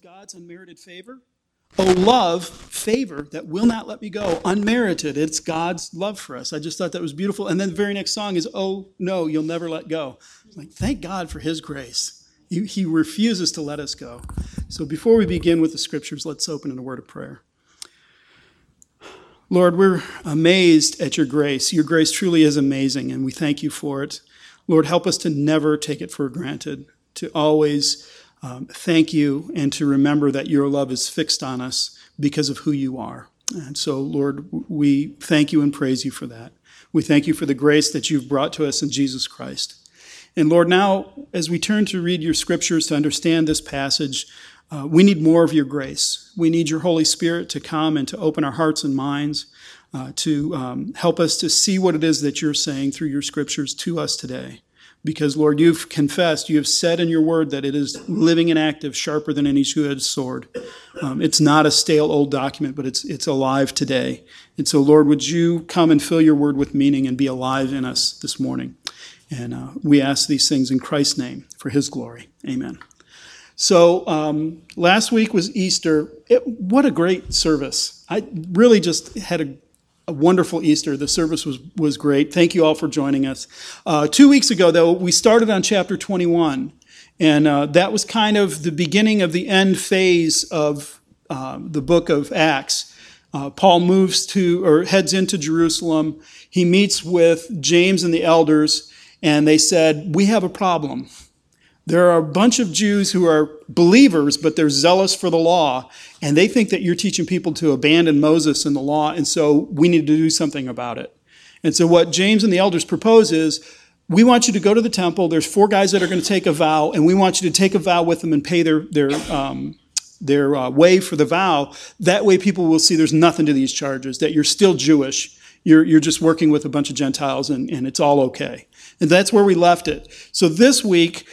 God's unmerited favor. Oh, love, favor that will not let me go, unmerited. It's God's love for us. I just thought that was beautiful. And then the very next song is, Oh, no, you'll never let go. Like, thank God for His grace. He, he refuses to let us go. So before we begin with the scriptures, let's open in a word of prayer. Lord, we're amazed at your grace. Your grace truly is amazing, and we thank you for it. Lord, help us to never take it for granted, to always um, thank you and to remember that your love is fixed on us because of who you are. And so, Lord, we thank you and praise you for that. We thank you for the grace that you've brought to us in Jesus Christ. And Lord, now as we turn to read your scriptures to understand this passage, uh, we need more of your grace. We need your Holy Spirit to come and to open our hearts and minds, uh, to um, help us to see what it is that you're saying through your scriptures to us today. Because, Lord, you've confessed, you have said in your word that it is living and active, sharper than any two edged sword. Um, it's not a stale old document, but it's, it's alive today. And so, Lord, would you come and fill your word with meaning and be alive in us this morning? And uh, we ask these things in Christ's name for his glory. Amen. So, um, last week was Easter. It, what a great service. I really just had a a wonderful Easter. The service was, was great. Thank you all for joining us. Uh, two weeks ago, though, we started on chapter 21, and uh, that was kind of the beginning of the end phase of uh, the book of Acts. Uh, Paul moves to or heads into Jerusalem. He meets with James and the elders, and they said, We have a problem. There are a bunch of Jews who are believers, but they're zealous for the law, and they think that you're teaching people to abandon Moses and the law, and so we need to do something about it. And so, what James and the elders propose is we want you to go to the temple. There's four guys that are going to take a vow, and we want you to take a vow with them and pay their, their, um, their uh, way for the vow. That way, people will see there's nothing to these charges, that you're still Jewish. You're, you're just working with a bunch of Gentiles, and, and it's all okay. And that's where we left it. So, this week,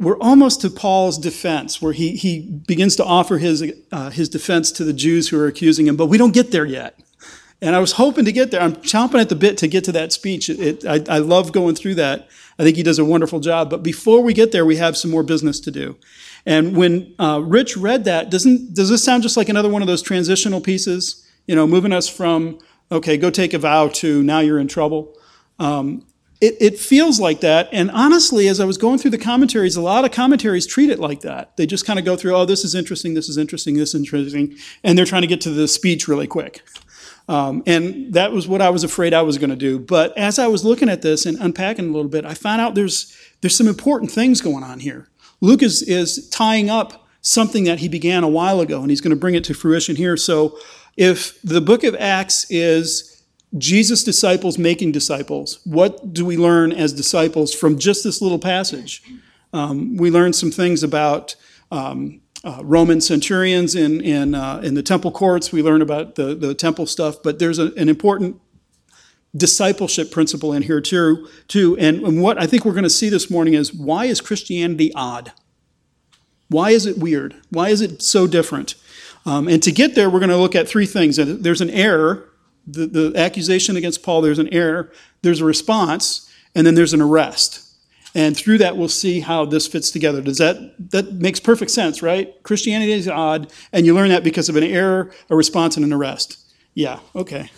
we're almost to Paul's defense, where he, he begins to offer his, uh, his defense to the Jews who are accusing him, but we don't get there yet. And I was hoping to get there. I'm chomping at the bit to get to that speech. It, I, I love going through that. I think he does a wonderful job. But before we get there, we have some more business to do. And when uh, Rich read that, doesn't does this sound just like another one of those transitional pieces? You know, moving us from okay, go take a vow to now you're in trouble. Um, it, it, feels like that. And honestly, as I was going through the commentaries, a lot of commentaries treat it like that. They just kind of go through, oh, this is interesting, this is interesting, this is interesting, and they're trying to get to the speech really quick. Um, and that was what I was afraid I was going to do. But as I was looking at this and unpacking a little bit, I found out there's there's some important things going on here. Luke is, is tying up something that he began a while ago, and he's going to bring it to fruition here. So if the book of Acts is Jesus' disciples making disciples. What do we learn as disciples from just this little passage? Um, we learn some things about um, uh, Roman centurions in, in, uh, in the temple courts. We learn about the, the temple stuff, but there's a, an important discipleship principle in here too. too. And, and what I think we're going to see this morning is why is Christianity odd? Why is it weird? Why is it so different? Um, and to get there, we're going to look at three things. There's an error the, the accusation against Paul, there's an error, there's a response, and then there's an arrest. And through that, we'll see how this fits together. Does that that makes perfect sense, right? Christianity is odd, and you learn that because of an error, a response, and an arrest. Yeah, okay.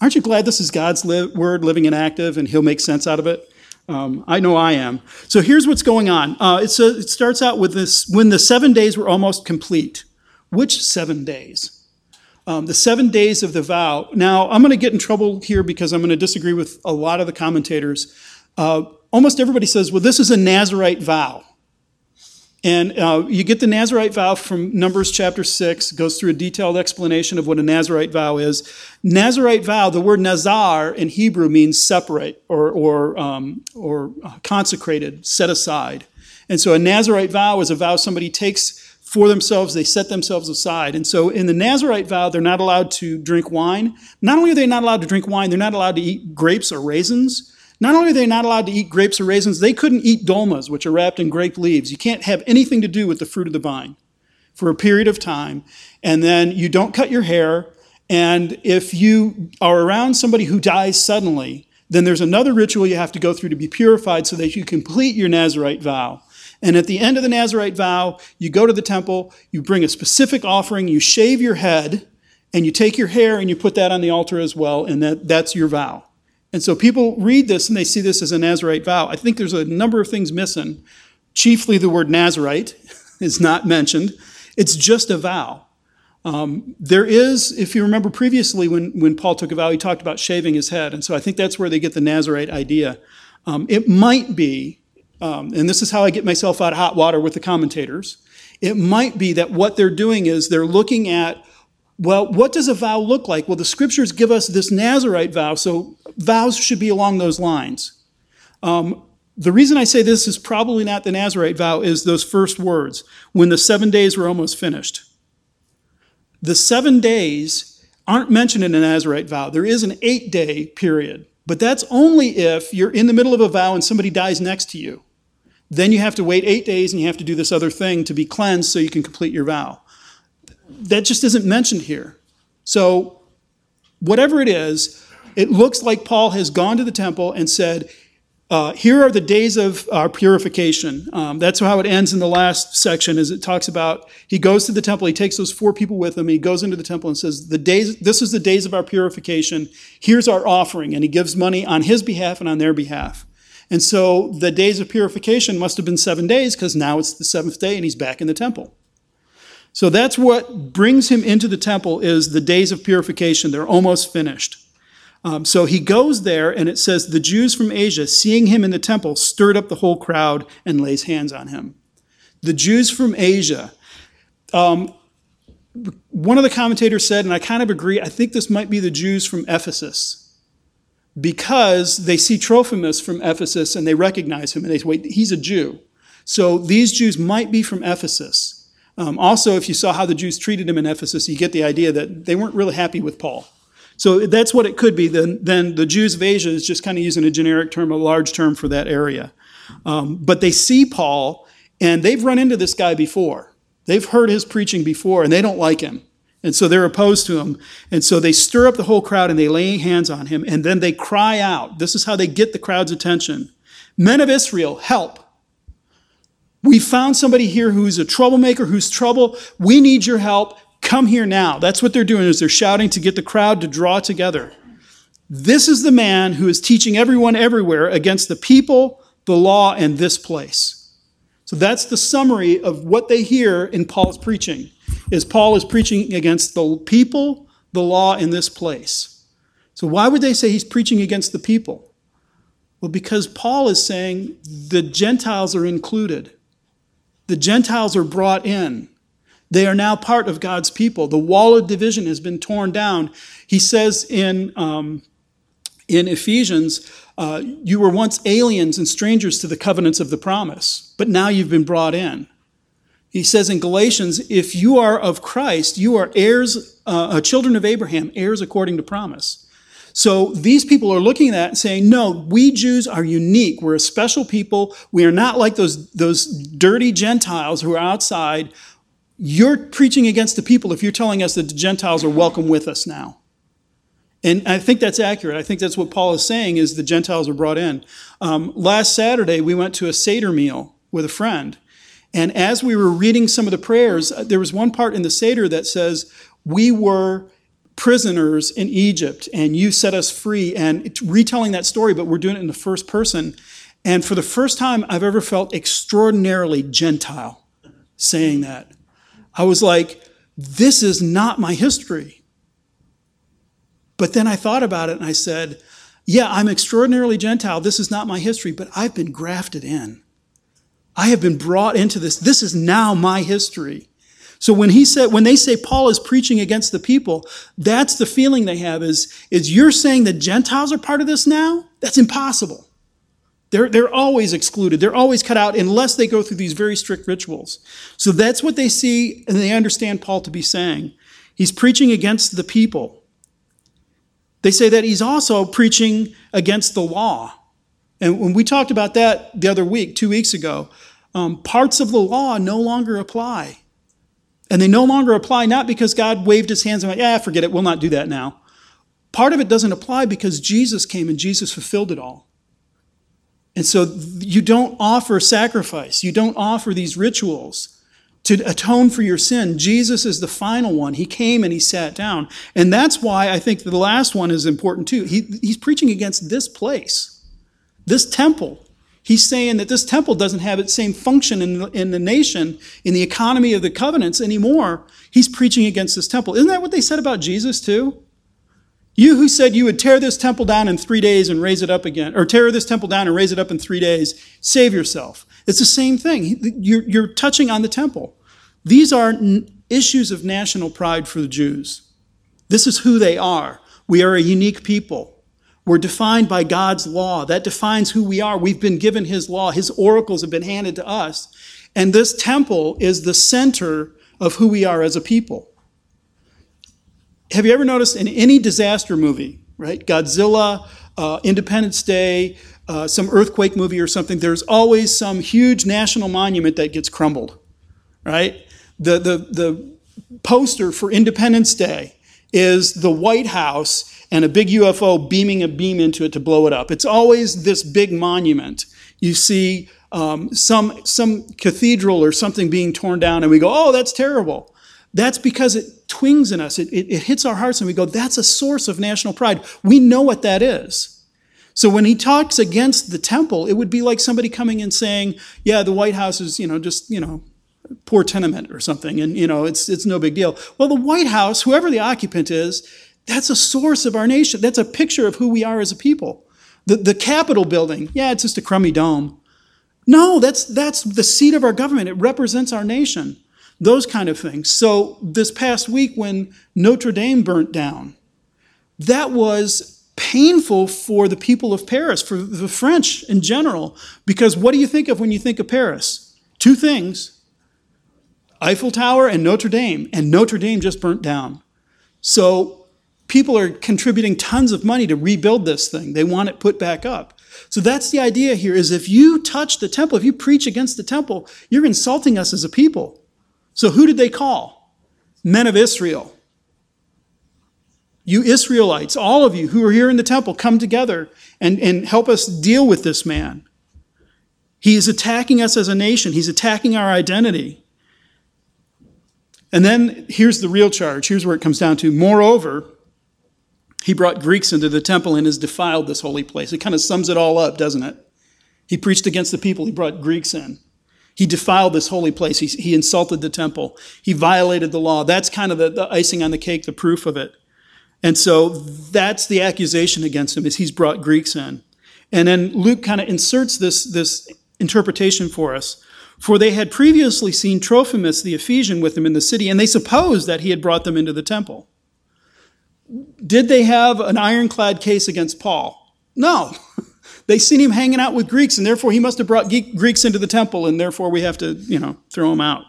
Aren't you glad this is God's li- word, living and active, and He'll make sense out of it? Um, I know I am. So here's what's going on. Uh, a, it starts out with this: when the seven days were almost complete. Which seven days? Um, the seven days of the vow. Now, I'm going to get in trouble here because I'm going to disagree with a lot of the commentators. Uh, almost everybody says, well, this is a Nazarite vow. And uh, you get the Nazarite vow from Numbers chapter 6, goes through a detailed explanation of what a Nazarite vow is. Nazarite vow, the word Nazar in Hebrew means separate or, or, um, or uh, consecrated, set aside. And so a Nazarite vow is a vow somebody takes for themselves, they set themselves aside. And so in the Nazarite vow, they're not allowed to drink wine. Not only are they not allowed to drink wine, they're not allowed to eat grapes or raisins. Not only are they not allowed to eat grapes or raisins, they couldn't eat dolmas, which are wrapped in grape leaves. You can't have anything to do with the fruit of the vine for a period of time. And then you don't cut your hair. And if you are around somebody who dies suddenly, then there's another ritual you have to go through to be purified so that you complete your Nazarite vow. And at the end of the Nazarite vow, you go to the temple, you bring a specific offering, you shave your head, and you take your hair and you put that on the altar as well, and that, that's your vow. And so people read this and they see this as a Nazarite vow. I think there's a number of things missing. Chiefly, the word Nazarite is not mentioned. It's just a vow. Um, there is, if you remember previously when, when Paul took a vow, he talked about shaving his head. And so I think that's where they get the Nazarite idea. Um, it might be, um, and this is how I get myself out of hot water with the commentators, it might be that what they're doing is they're looking at, well, what does a vow look like? Well, the scriptures give us this Nazarite vow, so vows should be along those lines. Um, the reason I say this is probably not the Nazarite vow is those first words, when the seven days were almost finished. The seven days aren't mentioned in the Nazarite vow. There is an eight day period, but that's only if you're in the middle of a vow and somebody dies next to you. Then you have to wait eight days and you have to do this other thing to be cleansed so you can complete your vow. That just isn't mentioned here. So, whatever it is, it looks like Paul has gone to the temple and said, uh, here are the days of our purification. Um, that's how it ends in the last section. as it talks about he goes to the temple, he takes those four people with him, he goes into the temple and says, "The days. This is the days of our purification. Here's our offering," and he gives money on his behalf and on their behalf. And so the days of purification must have been seven days because now it's the seventh day and he's back in the temple. So that's what brings him into the temple is the days of purification. They're almost finished. Um, so he goes there, and it says, The Jews from Asia, seeing him in the temple, stirred up the whole crowd and lays hands on him. The Jews from Asia. Um, one of the commentators said, and I kind of agree, I think this might be the Jews from Ephesus because they see Trophimus from Ephesus and they recognize him and they say, wait, he's a Jew. So these Jews might be from Ephesus. Um, also, if you saw how the Jews treated him in Ephesus, you get the idea that they weren't really happy with Paul. So that's what it could be. Then, then the Jews of Asia is just kind of using a generic term, a large term for that area. Um, but they see Paul, and they've run into this guy before. They've heard his preaching before, and they don't like him. And so they're opposed to him. And so they stir up the whole crowd and they lay hands on him. And then they cry out. This is how they get the crowd's attention Men of Israel, help. We found somebody here who's a troublemaker, who's trouble. We need your help. Come here now. That's what they're doing is they're shouting to get the crowd to draw together. This is the man who is teaching everyone everywhere against the people, the law, and this place. So that's the summary of what they hear in Paul's preaching. Is Paul is preaching against the people, the law, in this place. So why would they say he's preaching against the people? Well, because Paul is saying the Gentiles are included. The Gentiles are brought in. They are now part of God's people. The wall of division has been torn down. He says in, um, in Ephesians, uh, you were once aliens and strangers to the covenants of the promise, but now you've been brought in. He says in Galatians, if you are of Christ, you are heirs, uh, uh children of Abraham, heirs according to promise. So these people are looking at that and saying, no, we Jews are unique. We're a special people. We are not like those, those dirty Gentiles who are outside. You're preaching against the people if you're telling us that the Gentiles are welcome with us now. And I think that's accurate. I think that's what Paul is saying is the Gentiles are brought in. Um, last Saturday, we went to a Seder meal with a friend. And as we were reading some of the prayers, uh, there was one part in the Seder that says, we were prisoners in Egypt and you set us free. And retelling that story, but we're doing it in the first person. And for the first time, I've ever felt extraordinarily Gentile saying that. I was like, this is not my history. But then I thought about it and I said, yeah, I'm extraordinarily Gentile. This is not my history, but I've been grafted in. I have been brought into this. This is now my history. So when he said, when they say Paul is preaching against the people, that's the feeling they have is, is you're saying that Gentiles are part of this now? That's impossible. They're, they're always excluded. They're always cut out unless they go through these very strict rituals. So that's what they see and they understand Paul to be saying. He's preaching against the people. They say that he's also preaching against the law. And when we talked about that the other week, two weeks ago, um, parts of the law no longer apply. And they no longer apply not because God waved his hands and went, yeah, forget it, we'll not do that now. Part of it doesn't apply because Jesus came and Jesus fulfilled it all. And so you don't offer sacrifice, you don't offer these rituals to atone for your sin. Jesus is the final one. He came and he sat down. And that's why I think the last one is important too. He, he's preaching against this place, this temple. He's saying that this temple doesn't have its same function in, in the nation, in the economy of the covenants anymore. He's preaching against this temple. Isn't that what they said about Jesus too? You who said you would tear this temple down in three days and raise it up again, or tear this temple down and raise it up in three days, save yourself. It's the same thing. You're, you're touching on the temple. These are issues of national pride for the Jews. This is who they are. We are a unique people. We're defined by God's law. That defines who we are. We've been given His law. His oracles have been handed to us. And this temple is the center of who we are as a people. Have you ever noticed in any disaster movie, right? Godzilla, uh, Independence Day, uh, some earthquake movie or something, there's always some huge national monument that gets crumbled, right? The, the, the poster for Independence Day is the White House and a big UFO beaming a beam into it to blow it up. It's always this big monument. You see um, some, some cathedral or something being torn down, and we go, oh, that's terrible. That's because it twings in us. It, it, it, hits our hearts and we go, that's a source of national pride. We know what that is. So when he talks against the temple, it would be like somebody coming and saying, yeah, the White House is, you know, just, you know, poor tenement or something. And, you know, it's, it's no big deal. Well, the White House, whoever the occupant is, that's a source of our nation. That's a picture of who we are as a people. The, the Capitol building, yeah, it's just a crummy dome. No, that's, that's the seat of our government. It represents our nation those kind of things. So this past week when Notre Dame burnt down, that was painful for the people of Paris, for the French in general, because what do you think of when you think of Paris? Two things Eiffel Tower and Notre Dame, and Notre Dame just burnt down. So people are contributing tons of money to rebuild this thing. They want it put back up. So that's the idea here is if you touch the temple, if you preach against the temple, you're insulting us as a people. So who did they call? Men of Israel. You Israelites, all of you who are here in the temple, come together and, and help us deal with this man. He is attacking us as a nation, he's attacking our identity. And then here's the real charge. Here's where it comes down to. Moreover, he brought Greeks into the temple and has defiled this holy place. It kind of sums it all up, doesn't it? He preached against the people, he brought Greeks in. He defiled this holy place. He, he insulted the temple. He violated the law. That's kind of the, the icing on the cake, the proof of it. And so that's the accusation against him is he's brought Greeks in. And then Luke kind of inserts this, this interpretation for us. For they had previously seen Trophimus the Ephesian with him in the city, and they supposed that he had brought them into the temple. Did they have an ironclad case against Paul? No. They seen him hanging out with Greeks, and therefore he must have brought Greeks into the temple, and therefore we have to, you know, throw him out.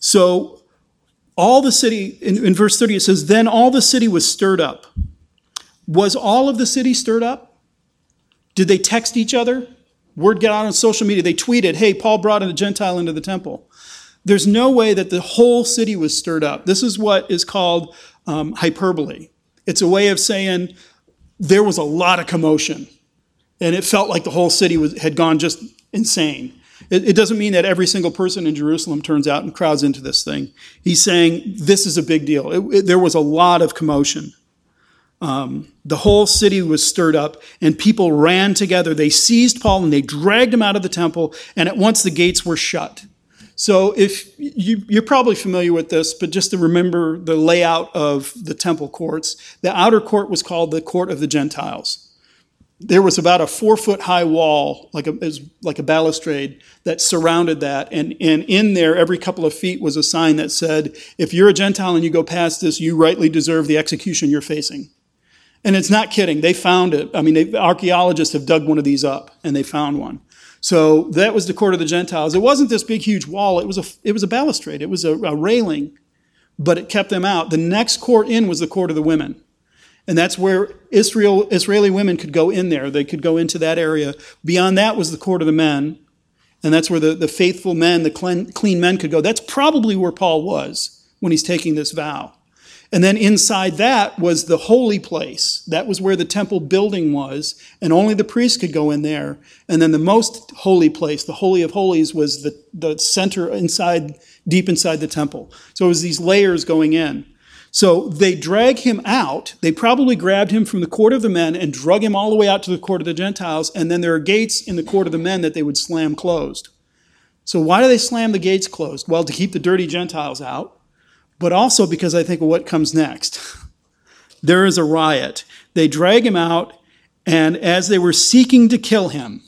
So all the city, in, in verse 30, it says, Then all the city was stirred up. Was all of the city stirred up? Did they text each other? Word got out on social media. They tweeted, Hey, Paul brought a Gentile into the temple. There's no way that the whole city was stirred up. This is what is called um, hyperbole. It's a way of saying there was a lot of commotion and it felt like the whole city was, had gone just insane. It, it doesn't mean that every single person in Jerusalem turns out and crowds into this thing. He's saying this is a big deal. It, it, there was a lot of commotion. Um, the whole city was stirred up, and people ran together. They seized Paul and they dragged him out of the temple, and at once the gates were shut. So, if you, you're probably familiar with this, but just to remember the layout of the temple courts, the outer court was called the court of the Gentiles there was about a four foot high wall, like a, like a balustrade, that surrounded that. And, and in there, every couple of feet was a sign that said, if you're a Gentile and you go past this, you rightly deserve the execution you're facing. And it's not kidding. They found it. I mean, they, archaeologists have dug one of these up and they found one. So that was the court of the Gentiles. It wasn't this big, huge wall. It was a, it was a balustrade. It was a, a railing, but it kept them out. The next court in was the court of the women. And that's where Israel, Israeli women could go in there. They could go into that area. Beyond that was the court of the men. And that's where the, the faithful men, the clean, clean men could go. That's probably where Paul was when he's taking this vow. And then inside that was the holy place. That was where the temple building was, and only the priests could go in there. And then the most holy place, the Holy of Holies, was the, the center inside, deep inside the temple. So it was these layers going in. So they drag him out. They probably grabbed him from the court of the men and drug him all the way out to the court of the Gentiles. And then there are gates in the court of the men that they would slam closed. So why do they slam the gates closed? Well, to keep the dirty Gentiles out but also because I think of what comes next. there is a riot. They drag him out, and as they were seeking to kill him,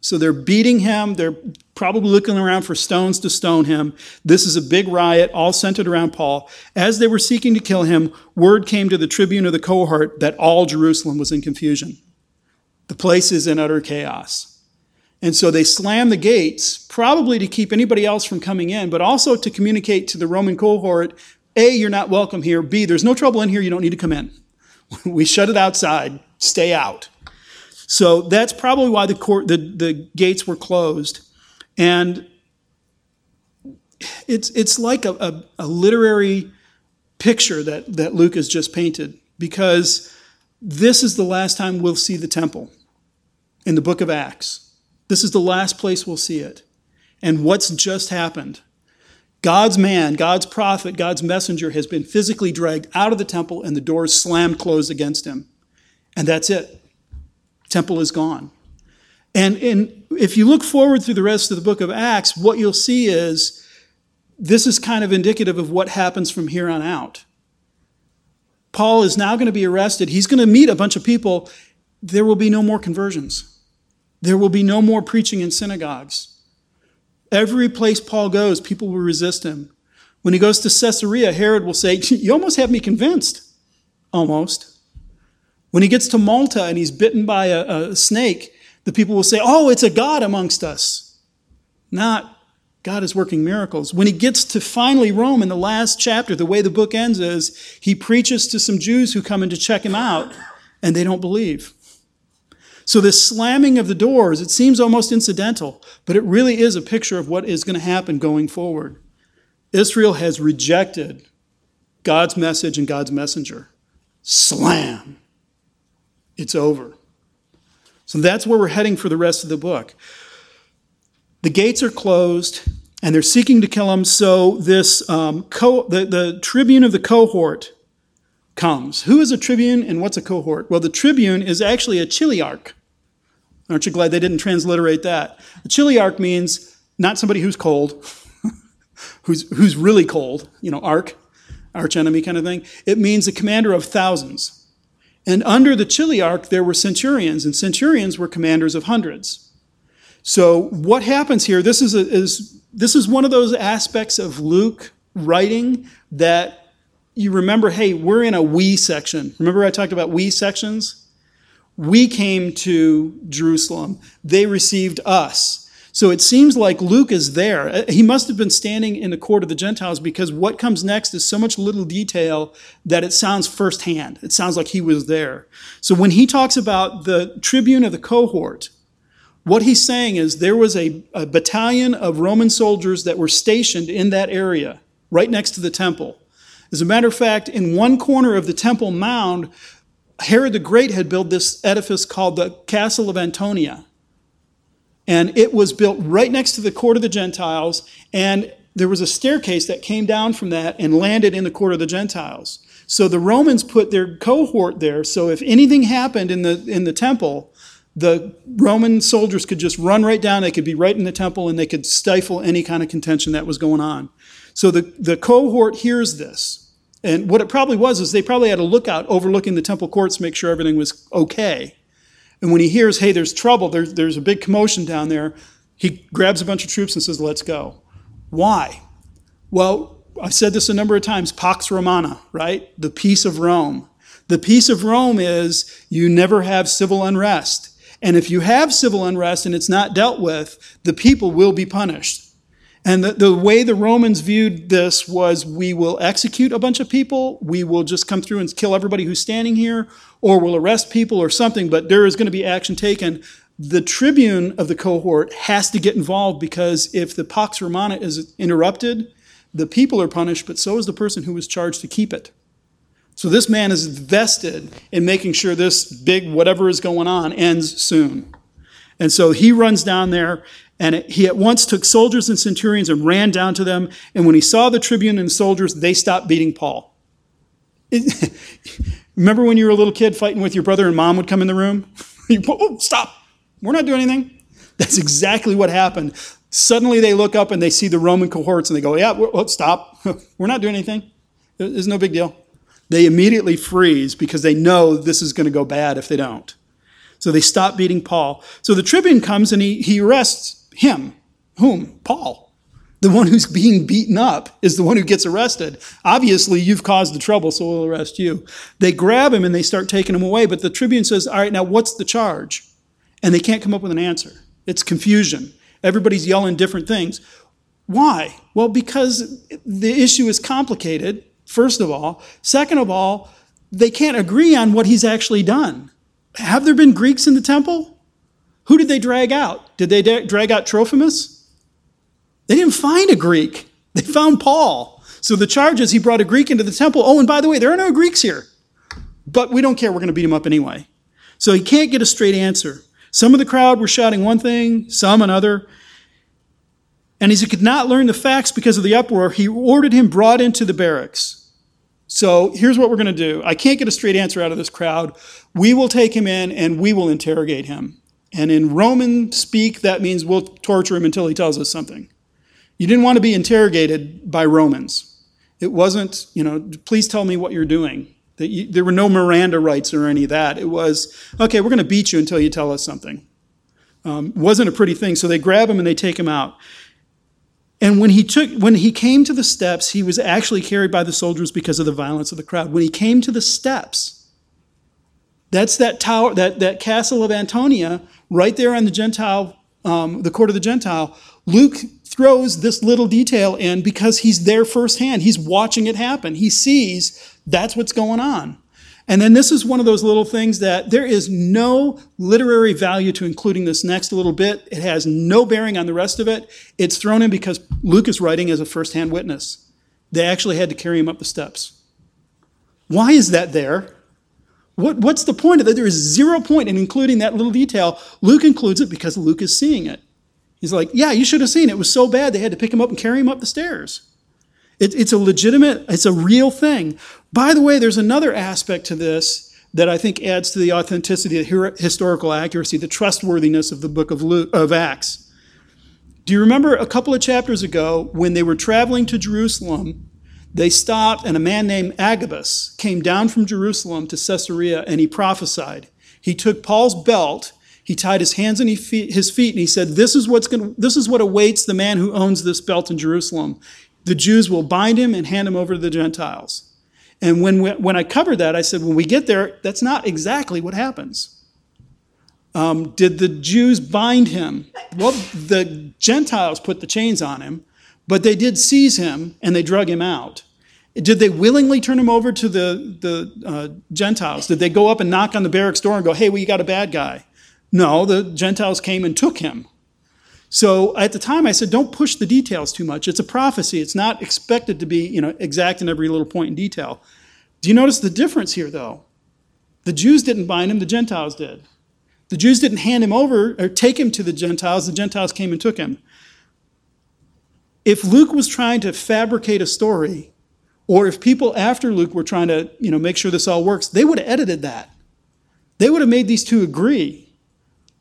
so they're beating him, they're probably looking around for stones to stone him. This is a big riot, all centered around Paul. As they were seeking to kill him, word came to the tribune of the cohort that all Jerusalem was in confusion. The place is in utter chaos. And so they slam the gates, probably to keep anybody else from coming in, but also to communicate to the Roman cohort A, you're not welcome here. B, there's no trouble in here. You don't need to come in. we shut it outside. Stay out. So that's probably why the, court, the, the gates were closed. And it's, it's like a, a, a literary picture that, that Luke has just painted because this is the last time we'll see the temple in the book of Acts. This is the last place we'll see it. And what's just happened? God's man, God's prophet, God's messenger has been physically dragged out of the temple and the doors slammed closed against him. And that's it. Temple is gone. And, if you look forward through the rest of the book of Acts, what you'll see is this is kind of indicative of what happens from here on out. Paul is now going to be arrested. He's going to meet a bunch of people. There will be no more conversions. There will be no more preaching in synagogues. Every place Paul goes, people will resist him. When he goes to Caesarea, Herod will say, You almost have me convinced. Almost. When he gets to Malta and he's bitten by a, a snake, the people will say, Oh, it's a God amongst us. Not God is working miracles. When he gets to finally Rome in the last chapter, the way the book ends is he preaches to some Jews who come in to check him out, and they don't believe. So, this slamming of the doors, it seems almost incidental, but it really is a picture of what is going to happen going forward. Israel has rejected God's message and God's messenger. Slam. It's over. So, that's where we're heading for the rest of the book. The gates are closed and they're seeking to kill him. So, this um, co- the, the tribune of the cohort comes. Who is a tribune and what's a cohort? Well, the tribune is actually a chiliarch. Aren't you glad they didn't transliterate that? A chiliarch means not somebody who's cold, who's, who's really cold, you know, arch, arch enemy kind of thing. It means a commander of thousands. And under the chiliarch, there were centurions, and centurions were commanders of hundreds. So what happens here, this is, a, is, this is one of those aspects of Luke writing that you remember, hey, we're in a we section. Remember I talked about we sections? We came to Jerusalem. They received us. So it seems like Luke is there. Uh, he must have been standing in the court of the Gentiles because what comes next is so much little detail that it sounds firsthand. It sounds like he was there. So when he talks about the tribune of the cohort, what he's saying is there was a, a battalion of Roman soldiers that were stationed in that area, right next to the temple. As a matter of fact, in one corner of the temple mound, Herod the Great had built this edifice called the Castle of Antonia. And it was built right next to the court of the Gentiles, and there was a staircase that came down from that and landed in the court of the Gentiles. So the Romans put their cohort there, so if anything happened in the, in the temple, the Roman soldiers could just run right down, they could be right in the temple, and they could stifle any kind of contention that was going on. So the, the cohort hears this. And what it probably was is they probably had a lookout overlooking the temple courts to make sure everything was okay. And when he hears, hey, there's trouble, there's, there's a big commotion down there, he grabs a bunch of troops and says, let's go. Why? Well, I've said this a number of times Pax Romana, right? The peace of Rome. The peace of Rome is you never have civil unrest. And if you have civil unrest and it's not dealt with, the people will be punished. And the, the way the Romans viewed this was we will execute a bunch of people, we will just come through and kill everybody who's standing here, or we'll arrest people or something, but there is going to be action taken. The tribune of the cohort has to get involved because if the Pax Romana is interrupted, the people are punished, but so is the person who was charged to keep it. So this man is vested in making sure this big whatever is going on ends soon. And so he runs down there and he at once took soldiers and centurions and ran down to them. And when he saw the tribune and soldiers, they stopped beating Paul. Remember when you were a little kid fighting with your brother and mom would come in the room? you, oh, stop. We're not doing anything. That's exactly what happened. Suddenly they look up and they see the Roman cohorts and they go, yeah, well, oh, stop. We're not doing anything. It's no big deal. They immediately freeze because they know this is going to go bad if they don't. So they stop beating Paul. So the tribune comes and he, he arrests him. Whom? Paul. The one who's being beaten up is the one who gets arrested. Obviously, you've caused the trouble, so we'll arrest you. They grab him and they start taking him away, but the tribune says, All right, now what's the charge? And they can't come up with an answer. It's confusion. Everybody's yelling different things. Why? Well, because the issue is complicated first of all. Second of all, they can't agree on what he's actually done. Have there been Greeks in the temple? Who did they drag out? Did they drag out Trophimus? They didn't find a Greek. They found Paul. So the charge is he brought a Greek into the temple. Oh, and by the way, there are no Greeks here. But we don't care. We're going to beat him up anyway. So he can't get a straight answer. Some of the crowd were shouting one thing, some another. And as he could not learn the facts because of the uproar, he ordered him brought into the barracks. So here's what we're going to do. I can't get a straight answer out of this crowd. We will take him in and we will interrogate him. And in Roman speak, that means we'll torture him until he tells us something. You didn't want to be interrogated by Romans. It wasn't, you know, please tell me what you're doing. There were no Miranda rights or any of that. It was, okay, we're going to beat you until you tell us something. Um, wasn't a pretty thing. So they grab him and they take him out. And when he took when he came to the steps, he was actually carried by the soldiers because of the violence of the crowd. When he came to the steps, that's that tower, that, that castle of Antonia, right there on the Gentile, um, the court of the Gentile. Luke throws this little detail in because he's there firsthand. He's watching it happen. He sees that's what's going on. And then this is one of those little things that there is no literary value to including this next little bit. It has no bearing on the rest of it. It's thrown in because Luke is writing as a firsthand witness. They actually had to carry him up the steps. Why is that there? What, what's the point of that? There is zero point in including that little detail. Luke includes it because Luke is seeing it. He's like, yeah, you should have seen it. It was so bad they had to pick him up and carry him up the stairs. It, it's a legitimate, it's a real thing. By the way, there's another aspect to this that I think adds to the authenticity, the historical accuracy, the trustworthiness of the book of, Luke, of Acts. Do you remember a couple of chapters ago when they were traveling to Jerusalem? They stopped, and a man named Agabus came down from Jerusalem to Caesarea and he prophesied. He took Paul's belt, he tied his hands and his feet, and he said, This is, what's going this is what awaits the man who owns this belt in Jerusalem. The Jews will bind him and hand him over to the Gentiles. And when, we, when I covered that, I said, when we get there, that's not exactly what happens. Um, did the Jews bind him? Well, the Gentiles put the chains on him, but they did seize him and they drug him out. Did they willingly turn him over to the, the uh, Gentiles? Did they go up and knock on the barracks door and go, hey, we got a bad guy? No, the Gentiles came and took him. So at the time, I said, don't push the details too much. It's a prophecy. It's not expected to be, you know, exact in every little point in detail. Do you notice the difference here, though? The Jews didn't bind him, the Gentiles did. The Jews didn't hand him over or take him to the Gentiles, the Gentiles came and took him. If Luke was trying to fabricate a story, or if people after Luke were trying to, you know, make sure this all works, they would have edited that. They would have made these two agree,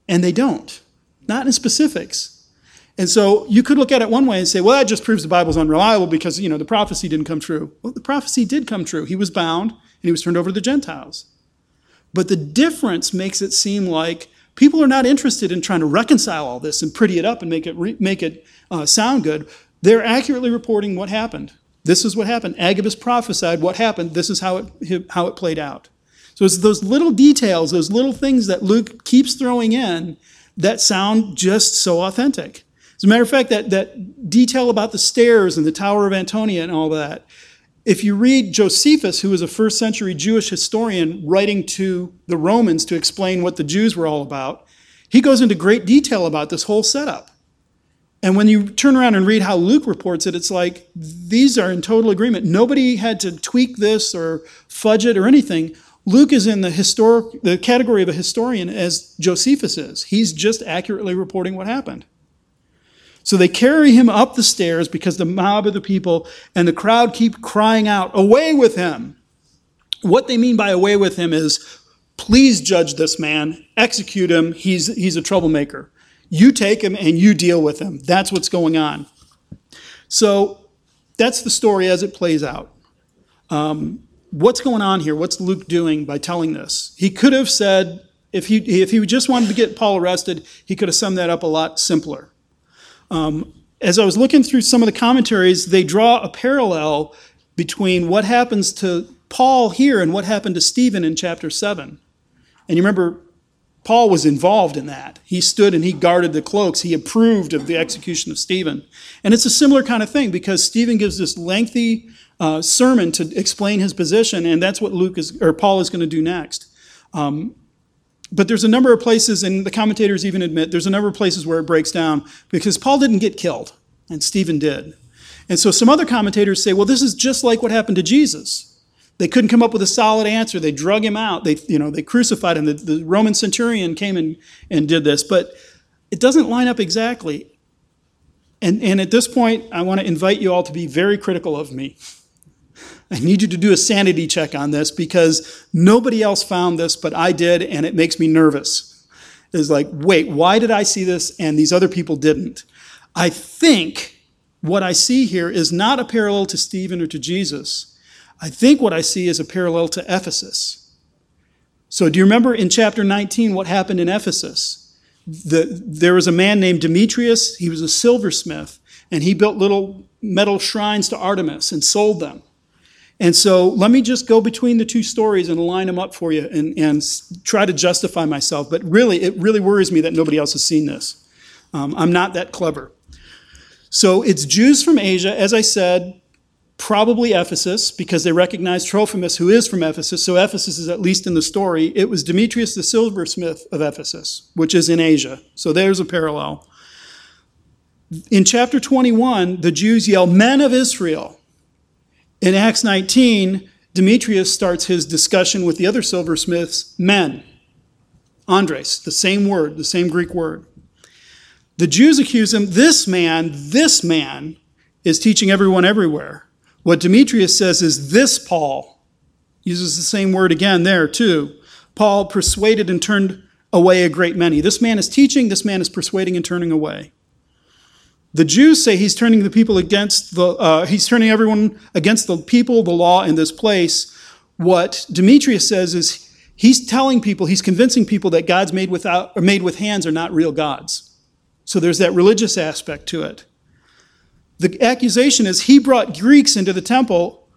and they don't. Not in specifics. And so you could look at it one way and say, well, that just proves the Bible's unreliable because, you know, the prophecy didn't come true. Well, the prophecy did come true. He was bound and he was turned over to the Gentiles. But the difference makes it seem like people are not interested in trying to reconcile all this and pretty it up and make it, re- make it uh, sound good. They're accurately reporting what happened. This is what happened. Agabus prophesied what happened. This is how it, how it played out. So it's those little details, those little things that Luke keeps throwing in that sound just so authentic. As a matter of fact, that, that detail about the stairs and the Tower of Antonia and all that, if you read Josephus, who was a first century Jewish historian writing to the Romans to explain what the Jews were all about, he goes into great detail about this whole setup. And when you turn around and read how Luke reports it, it's like these are in total agreement. Nobody had to tweak this or fudge it or anything. Luke is in the historic the category of a historian as Josephus is. He's just accurately reporting what happened. So they carry him up the stairs because the mob of the people and the crowd keep crying out, Away with him! What they mean by away with him is, Please judge this man, execute him, he's, he's a troublemaker. You take them and you deal with them. That's what's going on. So that's the story as it plays out. Um, what's going on here? What's Luke doing by telling this? He could have said, if he, if he just wanted to get Paul arrested, he could have summed that up a lot simpler. Um, as I was looking through some of the commentaries, they draw a parallel between what happens to Paul here and what happened to Stephen in chapter 7. And you remember, Paul was involved in that. He stood and he guarded the cloaks. He approved of the execution of Stephen. And it's a similar kind of thing because Stephen gives this lengthy uh, sermon to explain his position, and that's what Luke is or Paul is going to do next. Um, but there's a number of places, and the commentators even admit there's a number of places where it breaks down because Paul didn't get killed, and Stephen did. And so some other commentators say, well, this is just like what happened to Jesus. They couldn't come up with a solid answer. They drug him out. They, you know, they crucified him. The, the Roman centurion came and, and did this, but it doesn't line up exactly. And, and at this point, I want to invite you all to be very critical of me. I need you to do a sanity check on this because nobody else found this, but I did, and it makes me nervous. It's like, wait, why did I see this and these other people didn't? I think what I see here is not a parallel to Stephen or to Jesus. I think what I see is a parallel to Ephesus. So, do you remember in chapter 19 what happened in Ephesus? The, there was a man named Demetrius. He was a silversmith, and he built little metal shrines to Artemis and sold them. And so let me just go between the two stories and line them up for you and, and try to justify myself. But really, it really worries me that nobody else has seen this. Um, I'm not that clever. So it's Jews from Asia, as I said, probably Ephesus, because they recognize Trophimus, who is from Ephesus. So Ephesus is at least in the story. It was Demetrius the silversmith of Ephesus, which is in Asia. So there's a parallel. In chapter 21, the Jews yell, Men of Israel. In Acts 19, Demetrius starts his discussion with the other silversmiths, men. Andres, the same word, the same Greek word. The Jews accuse him, this man, this man is teaching everyone everywhere. What Demetrius says is this Paul, uses the same word again there too. Paul persuaded and turned away a great many. This man is teaching, this man is persuading and turning away. The Jews say he's turning the people against the, uh, he's turning everyone against the people, the law in this place. What Demetrius says is he's telling people, he's convincing people that gods made without, or made with hands are not real gods. So there's that religious aspect to it. The accusation is he brought Greeks into the temple.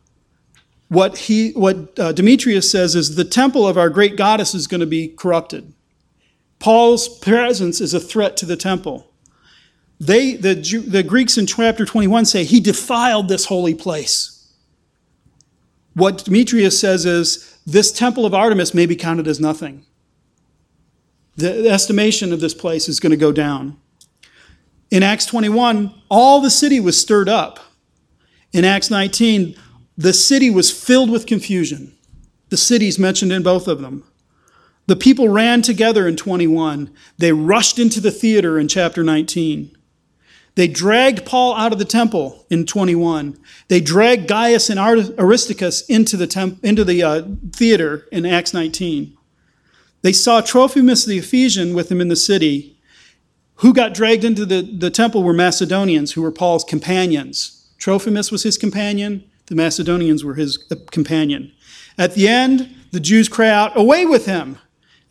What, he, what uh, Demetrius says is the temple of our great goddess is going to be corrupted. Paul's presence is a threat to the temple. They, the, the Greeks in chapter 21 say he defiled this holy place. What Demetrius says is this temple of Artemis may be counted as nothing. The estimation of this place is going to go down. In Acts 21, all the city was stirred up. In Acts 19, the city was filled with confusion. The cities mentioned in both of them. The people ran together in 21. They rushed into the theater in chapter 19. They dragged Paul out of the temple in 21. They dragged Gaius and Aristarchus into the, temp- into the uh, theater in Acts 19. They saw Trophimus the Ephesian with them in the city. Who got dragged into the, the temple were Macedonians, who were Paul's companions. Trophimus was his companion, the Macedonians were his companion. At the end, the Jews cry out, Away with him!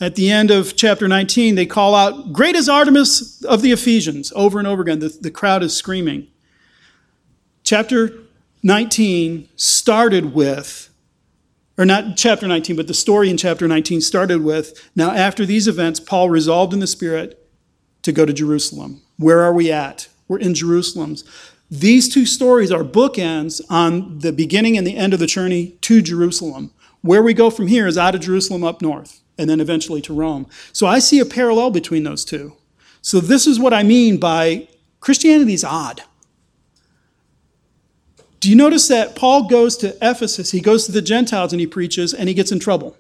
At the end of chapter 19, they call out, Great is Artemis of the Ephesians, over and over again. The, the crowd is screaming. Chapter 19 started with, or not chapter 19, but the story in chapter 19 started with, now after these events, Paul resolved in the Spirit to go to Jerusalem. Where are we at? We're in Jerusalem. These two stories are bookends on the beginning and the end of the journey to Jerusalem. Where we go from here is out of Jerusalem up north and then eventually to Rome. So I see a parallel between those two. So this is what I mean by Christianity is odd. Do you notice that Paul goes to Ephesus, he goes to the Gentiles and he preaches, and he gets in trouble?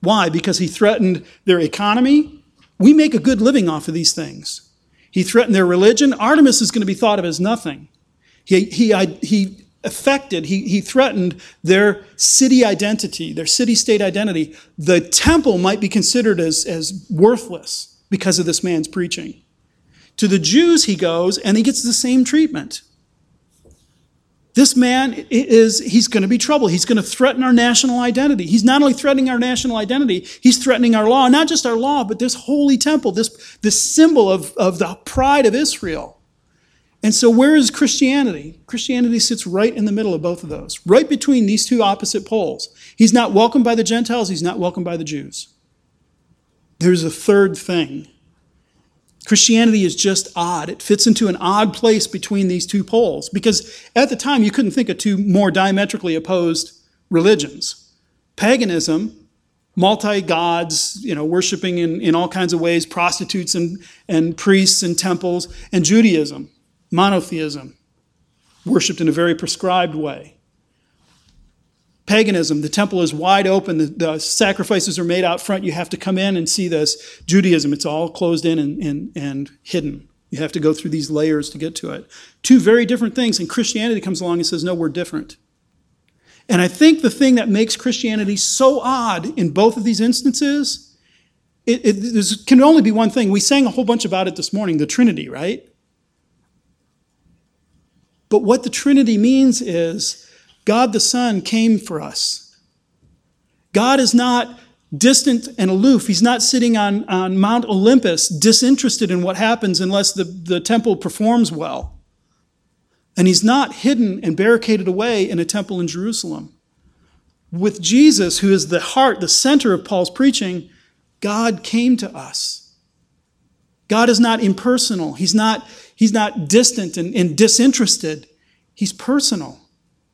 Why? Because he threatened their economy. We make a good living off of these things. He threatened their religion. Artemis is going to be thought of as nothing. He, he, he affected, he, he threatened their city identity, their city state identity. The temple might be considered as, as worthless because of this man's preaching. To the Jews, he goes and he gets the same treatment. This man is, he's going to be trouble. He's going to threaten our national identity. He's not only threatening our national identity, he's threatening our law. Not just our law, but this holy temple, this, this symbol of, of the pride of Israel. And so, where is Christianity? Christianity sits right in the middle of both of those, right between these two opposite poles. He's not welcomed by the Gentiles, he's not welcomed by the Jews. There's a third thing Christianity is just odd. It fits into an odd place between these two poles because at the time you couldn't think of two more diametrically opposed religions. Paganism, multi gods, you know, worshiping in, in all kinds of ways, prostitutes and, and priests and temples, and Judaism, monotheism, worshiped in a very prescribed way paganism, the temple is wide open, the, the, sacrifices are made out front. You have to come in and see this. Judaism, it's all closed in and, and, and hidden. You have to go through these layers to get to it. Two very different things. And Christianity comes along and says, no, we're different. And I think the thing that makes Christianity so odd in both of these instances, it, it can only be one thing. We sang a whole bunch about it this morning the Trinity, right? But what the Trinity means is God the Son came for us. God is not distant and aloof. He's not sitting on, on Mount Olympus, disinterested in what happens unless the, the temple performs well. And he's not hidden and barricaded away in a temple in Jerusalem. With Jesus, who is the heart, the center of Paul's preaching, God came to us. God is not impersonal. He's not, he's not distant and, and disinterested. He's personal.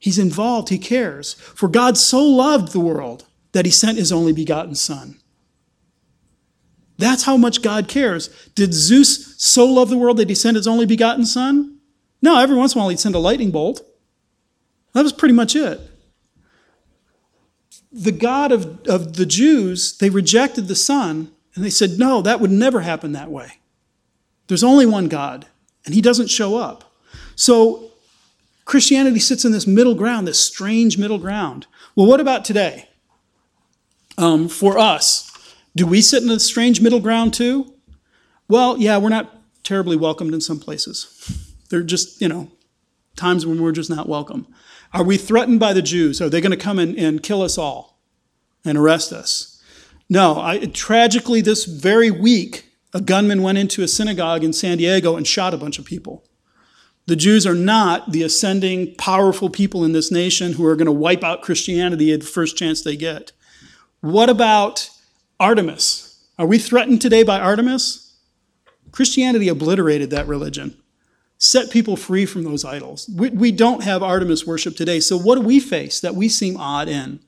He's involved, he cares. For God so loved the world that he sent his only begotten Son. That's how much God cares. Did Zeus so love the world that he sent his only begotten Son? No, every once in a while he'd send a lightning bolt. That was pretty much it. The God of, of the Jews, they rejected the Son, and they said, no, that would never happen that way. There's only one God, and he doesn't show up. So Christianity sits in this middle ground, this strange middle ground. Well, what about today? Um, for us, do we sit in a strange middle ground too? Well, yeah, we're not terribly welcomed in some places. They're just, you know, times when we're just not welcome. Are we threatened by the Jews? Are they going to come and, and kill us all and arrest us? No. I, tragically, this very week, a gunman went into a synagogue in San Diego and shot a bunch of people. The Jews are not the ascending, powerful people in this nation who are going to wipe out Christianity at the first chance they get. What about Artemis? Are we threatened today by Artemis? Christianity obliterated that religion, set people free from those idols. We, we don't have Artemis worship today. So, what do we face that we seem odd in?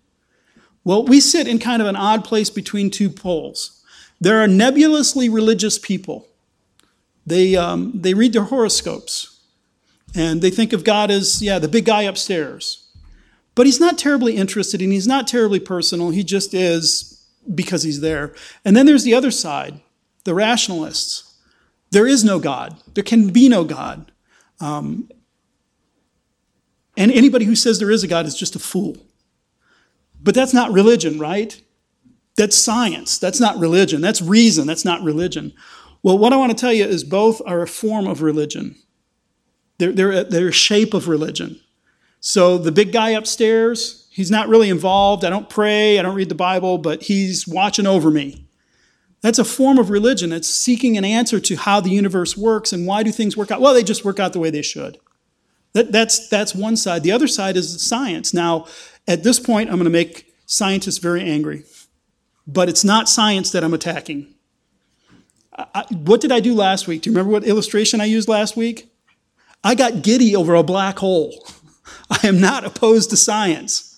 Well, we sit in kind of an odd place between two poles. There are nebulously religious people. They, um, they read their horoscopes. And they think of God as, yeah, the big guy upstairs. But he's not terribly interested and he's not terribly personal. He just is because he's there. And then there's the other side, the rationalists. There is no God, there can be no God. Um, and anybody who says there is a God is just a fool. But that's not religion, right? That's science. That's not religion. That's reason. That's not religion. Well, what I want to tell you is both are a form of religion. They're, they're, they're a shape of religion. So the big guy upstairs, he's not really involved. I don't pray, I don't read the Bible, but he's watching over me. That's a form of religion. It's seeking an answer to how the universe works and why do things work out. Well, they just work out the way they should. That, that's, that's one side. The other side is science. Now, at this point, I'm going to make scientists very angry. But it's not science that I'm attacking. I, what did I do last week? Do you remember what illustration I used last week? I got giddy over a black hole. I am not opposed to science.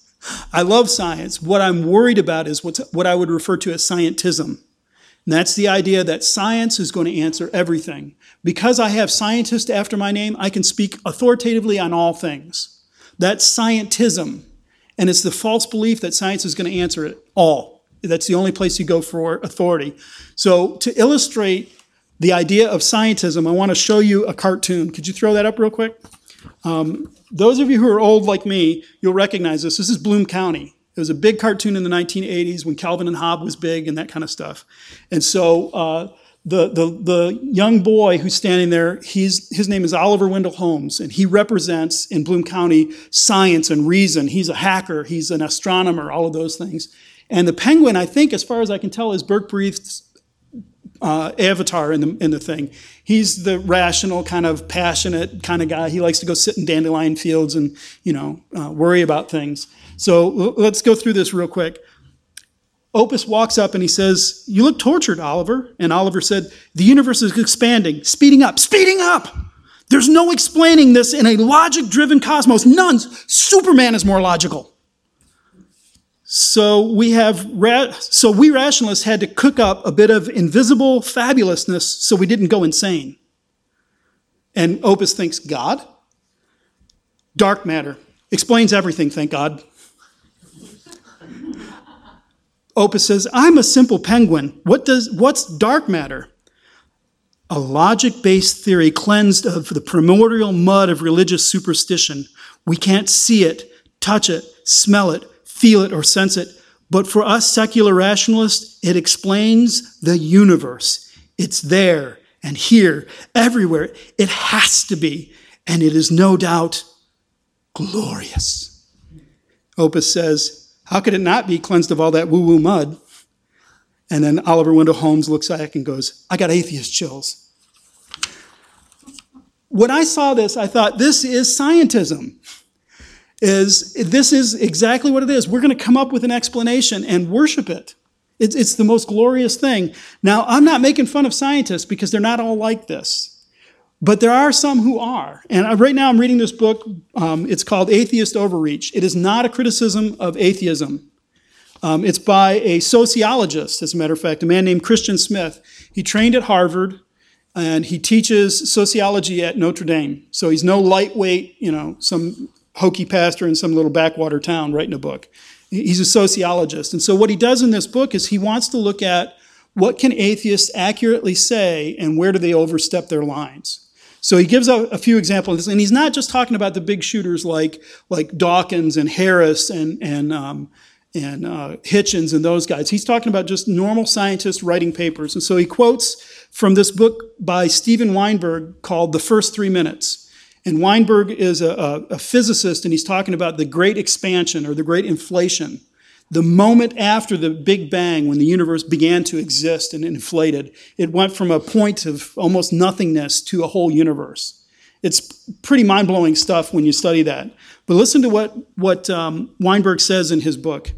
I love science. What I'm worried about is what's, what I would refer to as scientism. And that's the idea that science is going to answer everything. Because I have scientist after my name, I can speak authoritatively on all things. That's scientism. And it's the false belief that science is going to answer it all. That's the only place you go for authority. So, to illustrate the idea of scientism, I want to show you a cartoon. Could you throw that up real quick? Um, those of you who are old like me, you'll recognize this. This is Bloom County. It was a big cartoon in the 1980s when Calvin and Hobbes was big and that kind of stuff. And so uh, the, the, the young boy who's standing there, he's, his name is Oliver Wendell Holmes, and he represents in Bloom County science and reason. He's a hacker, he's an astronomer, all of those things. And the penguin, I think, as far as I can tell, is Berke Breathed's uh, avatar in the, in the thing. He's the rational, kind of passionate kind of guy. He likes to go sit in dandelion fields and, you know, uh, worry about things. So let's go through this real quick. Opus walks up and he says, You look tortured, Oliver. And Oliver said, The universe is expanding, speeding up, speeding up. There's no explaining this in a logic driven cosmos. None. Superman is more logical. So we have ra- so we rationalists had to cook up a bit of invisible fabulousness so we didn't go insane. And Opus thinks God, dark matter explains everything, thank God. Opus says, I'm a simple penguin. What does, what's dark matter? A logic based theory cleansed of the primordial mud of religious superstition. We can't see it, touch it, smell it, feel it, or sense it. But for us secular rationalists, it explains the universe. It's there and here, everywhere. It has to be. And it is no doubt glorious. Opus says, how could it not be cleansed of all that woo woo mud? And then Oliver Wendell Holmes looks back and goes, I got atheist chills. When I saw this, I thought, this is scientism. Is this is exactly what it is. We're going to come up with an explanation and worship it. It's, it's the most glorious thing. Now, I'm not making fun of scientists because they're not all like this. But there are some who are. And right now I'm reading this book. Um, it's called Atheist Overreach. It is not a criticism of atheism. Um, it's by a sociologist, as a matter of fact, a man named Christian Smith. He trained at Harvard and he teaches sociology at Notre Dame. So he's no lightweight, you know, some hokey pastor in some little backwater town writing a book. He's a sociologist. And so what he does in this book is he wants to look at what can atheists accurately say and where do they overstep their lines. So he gives a, a, few examples, and he's not just talking about the big shooters like like Dawkins and Harris and and um, and uh, Hitchens and those guys. He's talking about just normal scientists writing papers, and so he quotes from this book by Steven Weinberg called "The First Three Minutes." And Weinberg is a, a, a physicist, and he's talking about the Great Expansion or the Great Inflation the moment after the Big Bang, when the universe began to exist and inflated, it went from a point of almost nothingness to a whole universe. It's pretty mind blowing stuff when you study that. But listen to what, what um, Weinberg says in his book.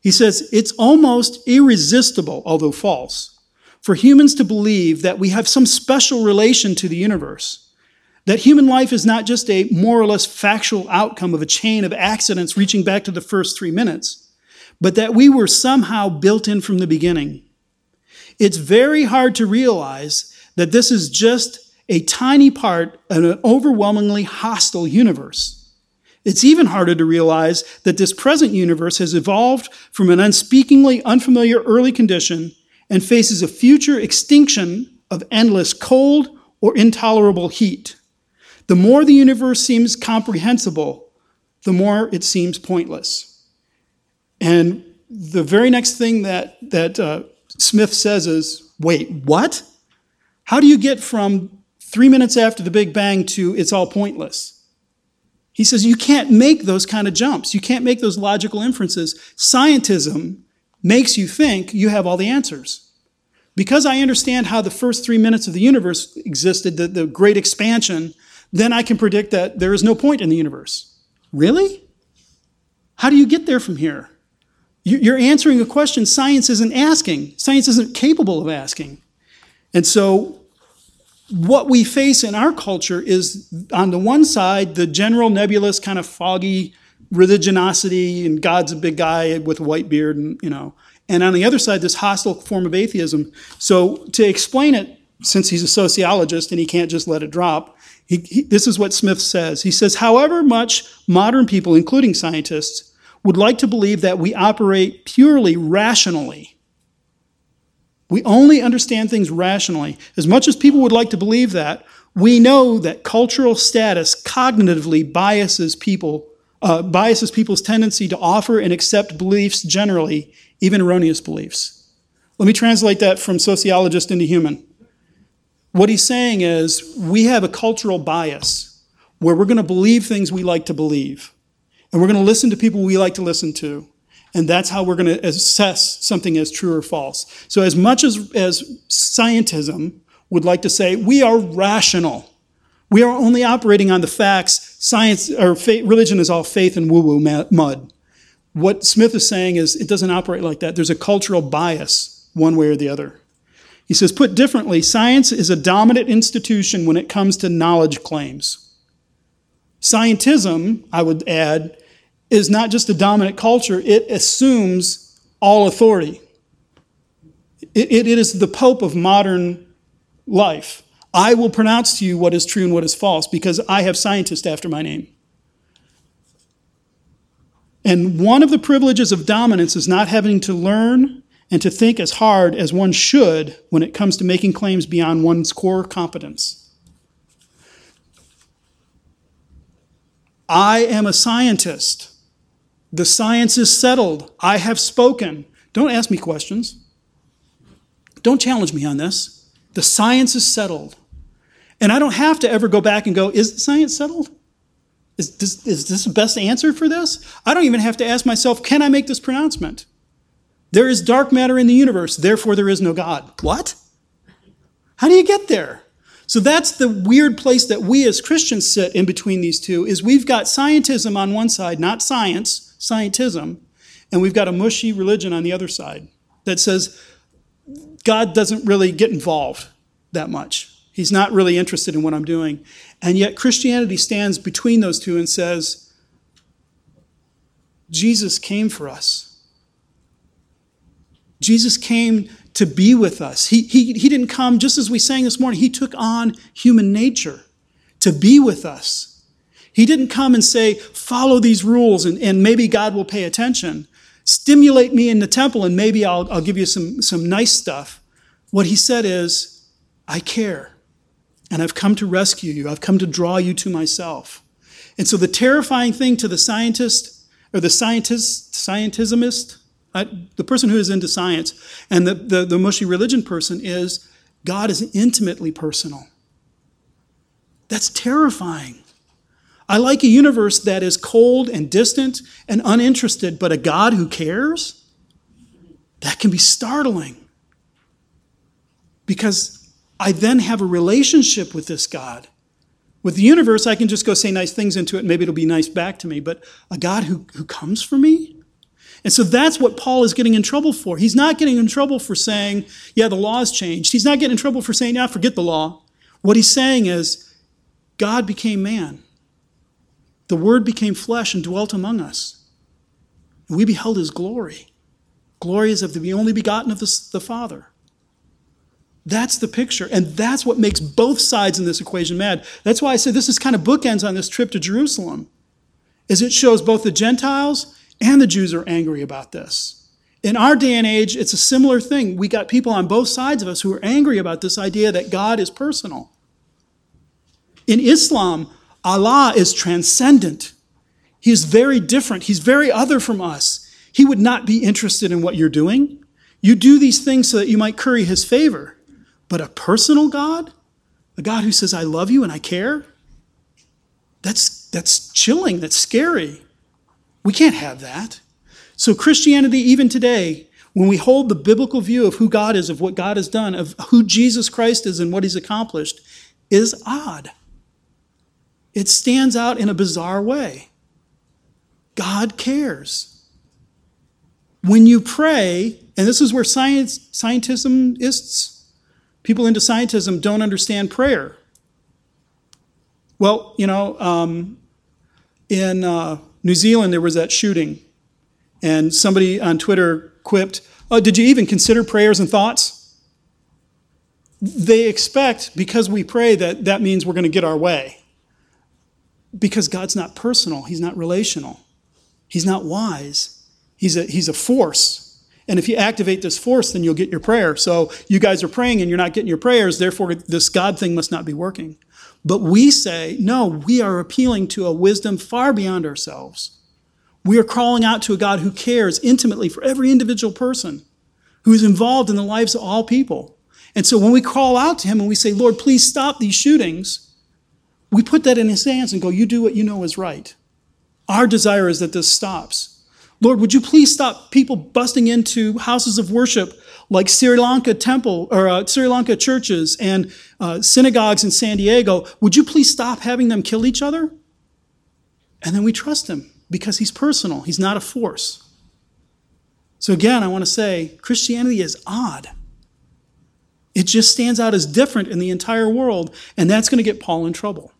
He says, It's almost irresistible, although false, for humans to believe that we have some special relation to the universe. That human life is not just a more or less factual outcome of a chain of accidents reaching back to the first three minutes but that we were somehow built in from the beginning. It's very hard to realize that this is just a tiny part of an overwhelmingly hostile universe. It's even harder to realize that this present universe has evolved from an unspeakingly unfamiliar early condition and faces a future extinction of endless cold or intolerable heat. The more the universe seems comprehensible, the more it seems pointless. And the very next thing that, that uh, Smith says is, wait, what? How do you get from three minutes after the Big Bang to it's all pointless? He says you can't make those kind of jumps. You can't make those logical inferences. Scientism makes you think you have all the answers. Because I understand how the first three minutes of the universe existed, the, the great expansion, then I can predict that there is no point in the universe. Really? How do you get there from here? You're answering a question science isn't asking, science isn't capable of asking. And so, what we face in our culture is on the one side, the general nebulous, kind of foggy religiosity, and God's a big guy with a white beard, and you know. and on the other side, this hostile form of atheism. So to explain it, since he's a sociologist and he can't just let it drop, he, he, this is what Smith says. He says, however much modern people, including scientists, would like to believe that we operate purely rationally, we only understand things rationally. As much as people would like to believe that, we know that cultural status cognitively biases people, uh, biases people's tendency to offer and accept beliefs generally, even erroneous beliefs. Let me translate that from sociologist into human. What he's saying is we have a cultural bias where we're going to believe things we like to believe, and we're going to listen to people we like to listen to. And that's how we're going to assess something as true or false. So, as much as, as scientism would like to say, we are rational. We are only operating on the facts. Science or faith, religion is all faith and woo woo mud. What Smith is saying is it doesn't operate like that. There's a cultural bias, one way or the other. He says, put differently, science is a dominant institution when it comes to knowledge claims. Scientism, I would add, is not just a dominant culture, it assumes all authority. It, it, it is the Pope of modern life. I will pronounce to you what is true and what is false because I have scientist after my name. And one of the privileges of dominance is not having to learn and to think as hard as one should when it comes to making claims beyond one's core competence. I am a scientist. The science is settled. I have spoken. Don't ask me questions. Don't challenge me on this. The science is settled. And I don't have to ever go back and go, is the science settled? Is this, is this the best answer for this? I don't even have to ask myself, can I make this pronouncement? There is dark matter in the universe, therefore there is no God. What? How do you get there? So that's the weird place that we as Christians sit in between these two is we've got scientism on one side, not science, scientism, and we've got a mushy religion on the other side that says God doesn't really get involved that much. He's not really interested in what I'm doing. And yet Christianity stands between those two and says, Jesus came for us. Jesus came to be with us. He, he, he didn't come, just as we sang this morning, he took on human nature to be with us. He didn't come and say, follow these rules and, and maybe God will pay attention. Stimulate me in the temple and maybe I'll, I'll give you some, some nice stuff. What he said is, I care. And I've come to rescue you. I've come to draw you to myself. And so the terrifying thing to the scientist or the scientist, scientismist, the person who is into science, and the, the, the mushy religion person is God is intimately personal. That's terrifying. I like a universe that is cold and distant and uninterested, but a God who cares? That can be startling. Because I then have a relationship with this God. With the universe, I can just go say nice things into it, maybe it'll be nice back to me, but a God who, who comes for me? And so that's what Paul is getting in trouble for. He's not getting in trouble for saying, yeah, the law has changed. He's not getting in trouble for saying, yeah, forget the law. What he's saying is, God became man. The Word became flesh and dwelt among us. And we beheld his glory. Glory is of the only begotten of the, the Father. That's the picture. And that's what makes both sides in this equation mad. That's why I say this is kind of bookends on this trip to Jerusalem, is it shows both the Gentiles and the Jews are angry about this. In our day and age, it's a similar thing. We got people on both sides of us who are angry about this idea that God is personal. In Islam, Allah is transcendent. He is very different. He's very other from us. He would not be interested in what you're doing. You do these things so that you might curry his favor. But a personal God, a God who says, I love you and I care, that's, that's chilling, that's scary. We can't have that. So, Christianity, even today, when we hold the biblical view of who God is, of what God has done, of who Jesus Christ is and what he's accomplished, is odd. It stands out in a bizarre way. God cares. When you pray, and this is where science, scientismists, people into scientism don't understand prayer. Well, you know, um, in uh, New Zealand, there was that shooting, And somebody on Twitter quipped, oh, Did you even consider prayers and thoughts? They expect, because we pray, that that means we're going to get our way. Because God's not personal, He's not relational, He's not wise, He's a, he's a force. And if you activate this force, then you'll get your prayer. So you guys are praying and you're not getting your prayers, therefore, this God thing must not be working. But we say, no, we are appealing to a wisdom far beyond ourselves. We are calling out to a God who cares intimately for every individual person, who is involved in the lives of all people. And so when we call out to him and we say, Lord, please stop these shootings, we put that in his hands and go, You do what you know is right. Our desire is that this stops. Lord, would you please stop people busting into houses of worship like Sri Lanka temple or uh, Sri Lanka churches and uh, synagogues in San Diego? Would you please stop having them kill each other? And then we trust him because he's personal. He's not a force. So again, I want to say Christianity is odd. It just stands out as different in the entire world, and that's going to get Paul in trouble.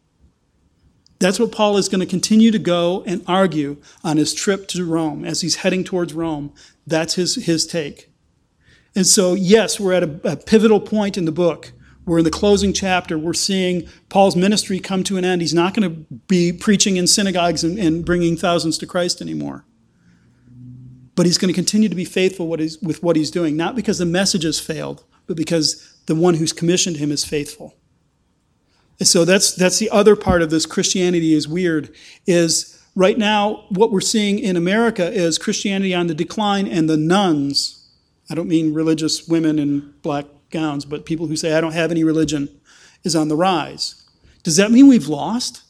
That's what Paul is going to continue to go and argue on his trip to Rome as he's heading towards Rome. That's his, his take. And so, yes, we're at a, a pivotal point in the book. We're in the closing chapter. We're seeing Paul's ministry come to an end. He's not going to be preaching in synagogues and, and bringing thousands to Christ anymore. But he's going to continue to be faithful with what he's doing, not because the message has failed, but because the one who's commissioned him is faithful. So that's that's the other part of this Christianity is weird is right now what we're seeing in America is Christianity on the decline and the nones. I don't mean religious women in black gowns but people who say I don't have any religion is on the rise. Does that mean we've lost?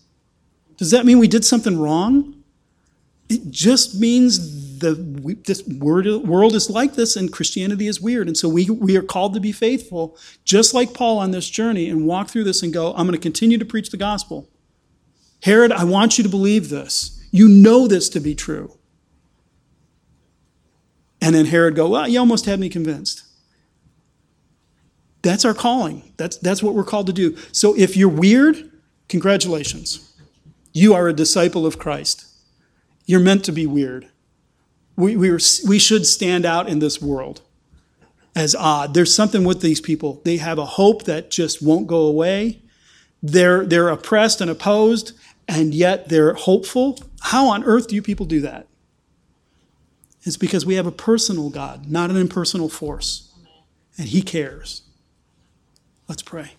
Does that mean we did something wrong? It just means the we, this word, world is like this and Christianity is weird. And so we, we are called to be faithful, just like Paul on this journey, and walk through this and go, I'm going to continue to preach the gospel. Herod, I want you to believe this. You know this to be true. And then Herod go, well, you almost had me convinced. That's our calling. That's, that's what we're called to do. So if you're weird, congratulations. You are a disciple of Christ. You're meant to be weird. We, we, are, we should stand out in this world as odd. There's something with these people. They have a hope that just won't go away. They're, they're oppressed and opposed, and yet they're hopeful. How on earth do you people do that? It's because we have a personal God, not an impersonal force. And He cares. Let's pray.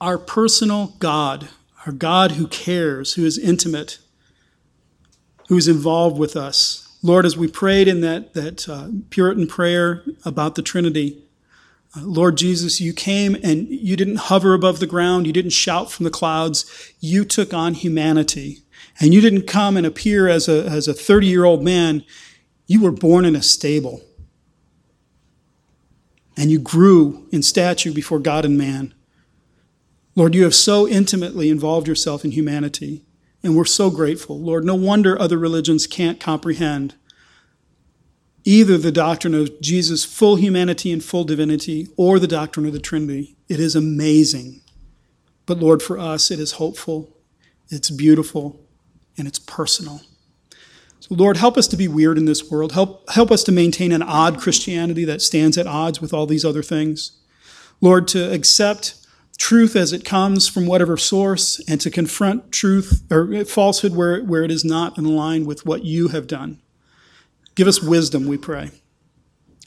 Our personal God our God who cares, who is intimate, who is involved with us. Lord, as we prayed in that, that uh, Puritan prayer about the Trinity, uh, Lord Jesus, you came and you didn't hover above the ground. You didn't shout from the clouds. You took on humanity. And you didn't come and appear as a, as a 30 year old man. You were born in a stable. And you grew in stature before God and man. Lord, you have so intimately involved yourself in humanity, and we're so grateful. Lord, no wonder other religions can't comprehend either the doctrine of Jesus' full humanity and full divinity or the doctrine of the Trinity. It is amazing. But Lord, for us, it is hopeful, it's beautiful, and it's personal. So, Lord, help us to be weird in this world. Help, help us to maintain an odd Christianity that stands at odds with all these other things. Lord, to accept truth as it comes from whatever source and to confront truth or falsehood where, where it is not in line with what you have done. Give us wisdom, we pray.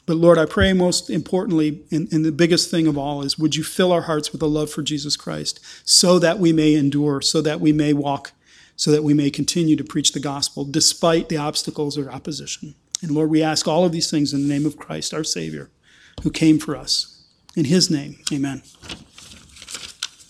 But Lord, I pray most importantly, and, and, the biggest thing of all is, would you fill our hearts with a love for Jesus Christ so that we may endure, so that we may walk, so that we may continue to preach the gospel despite the obstacles or opposition. And Lord, we ask all of these things in the name of Christ, our Savior, who came for us. In his name, amen.